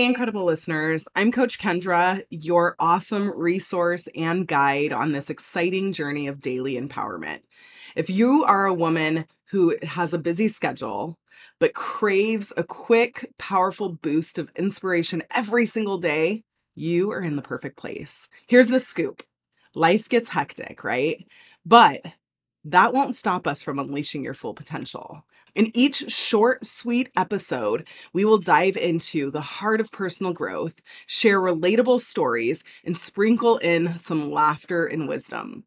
Hey, incredible listeners. I'm Coach Kendra, your awesome resource and guide on this exciting journey of daily empowerment. If you are a woman who has a busy schedule, but craves a quick, powerful boost of inspiration every single day, you are in the perfect place. Here's the scoop life gets hectic, right? But that won't stop us from unleashing your full potential. In each short, sweet episode, we will dive into the heart of personal growth, share relatable stories, and sprinkle in some laughter and wisdom.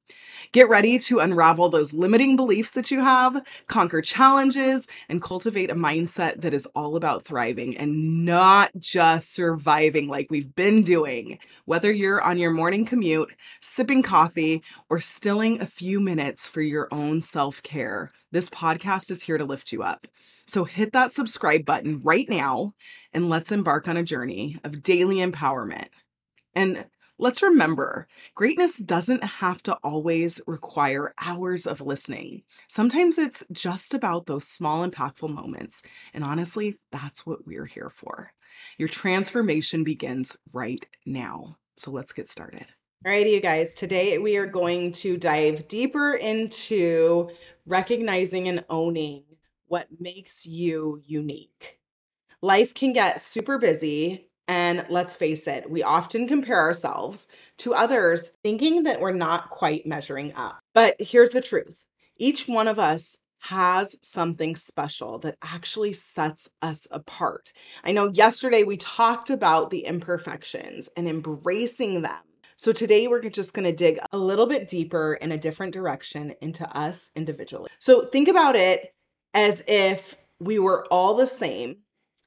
Get ready to unravel those limiting beliefs that you have, conquer challenges, and cultivate a mindset that is all about thriving and not just surviving like we've been doing. Whether you're on your morning commute, sipping coffee, or stilling a few minutes for your own self care, this podcast is here to lift you up. So hit that subscribe button right now and let's embark on a journey of daily empowerment. And let's remember greatness doesn't have to always require hours of listening. Sometimes it's just about those small, impactful moments. And honestly, that's what we're here for. Your transformation begins right now. So let's get started. Alrighty, you guys. Today we are going to dive deeper into recognizing and owning what makes you unique. Life can get super busy, and let's face it, we often compare ourselves to others thinking that we're not quite measuring up. But here's the truth each one of us has something special that actually sets us apart. I know yesterday we talked about the imperfections and embracing them so today we're just going to dig a little bit deeper in a different direction into us individually. So think about it as if we were all the same.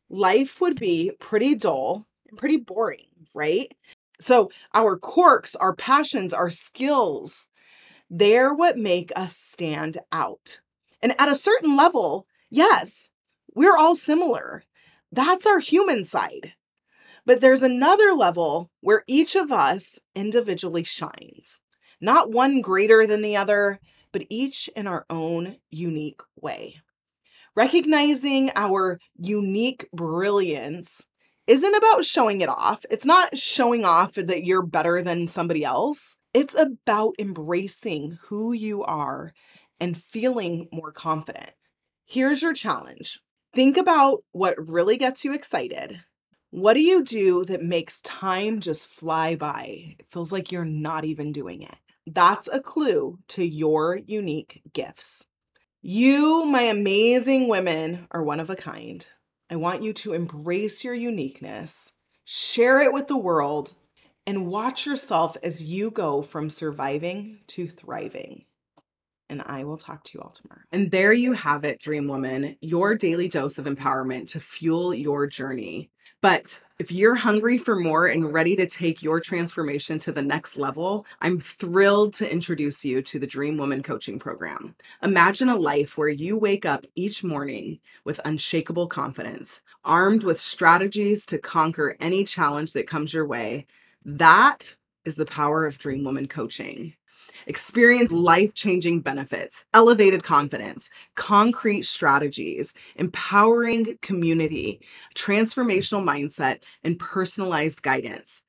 Life would be pretty dull and pretty boring, right? So our quirks, our passions, our skills, they're what make us stand out. And at a certain level, yes, we're all similar. That's our human side. But there's another level where each of us individually shines, not one greater than the other, but each in our own unique way. Recognizing our unique brilliance isn't about showing it off. It's not showing off that you're better than somebody else. It's about embracing who you are and feeling more confident. Here's your challenge think about what really gets you excited what do you do that makes time just fly by? It feels like you're not even doing it. That's a clue to your unique gifts. You, my amazing women, are one of a kind. I want you to embrace your uniqueness, share it with the world, and watch yourself as you go from surviving to thriving. And I will talk to you all tomorrow. And there you have it, Dream Woman, your daily dose of empowerment to fuel your journey. But if you're hungry for more and ready to take your transformation to the next level, I'm thrilled to introduce you to the Dream Woman Coaching Program. Imagine a life where you wake up each morning with unshakable confidence, armed with strategies to conquer any challenge that comes your way. That is the power of Dream Woman Coaching. Experience life changing benefits, elevated confidence, concrete strategies, empowering community, transformational mindset, and personalized guidance.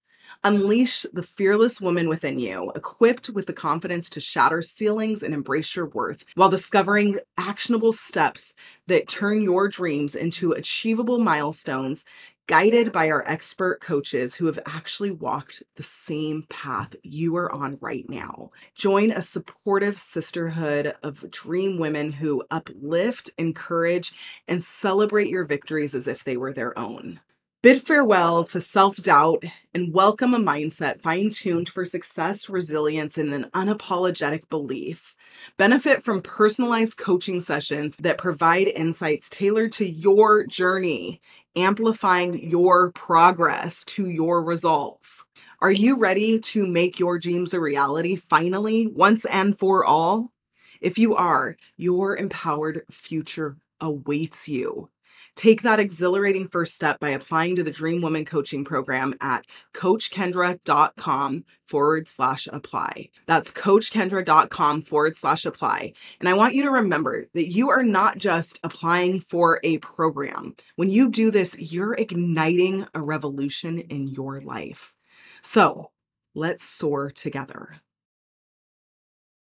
Unleash the fearless woman within you, equipped with the confidence to shatter ceilings and embrace your worth, while discovering actionable steps that turn your dreams into achievable milestones guided by our expert coaches who have actually walked the same path you are on right now. Join a supportive sisterhood of dream women who uplift, encourage, and celebrate your victories as if they were their own. Bid farewell to self doubt and welcome a mindset fine tuned for success, resilience, and an unapologetic belief. Benefit from personalized coaching sessions that provide insights tailored to your journey, amplifying your progress to your results. Are you ready to make your dreams a reality finally, once and for all? If you are, your empowered future awaits you. Take that exhilarating first step by applying to the Dream Woman Coaching Program at coachkendra.com forward slash apply. That's coachkendra.com forward slash apply. And I want you to remember that you are not just applying for a program. When you do this, you're igniting a revolution in your life. So let's soar together.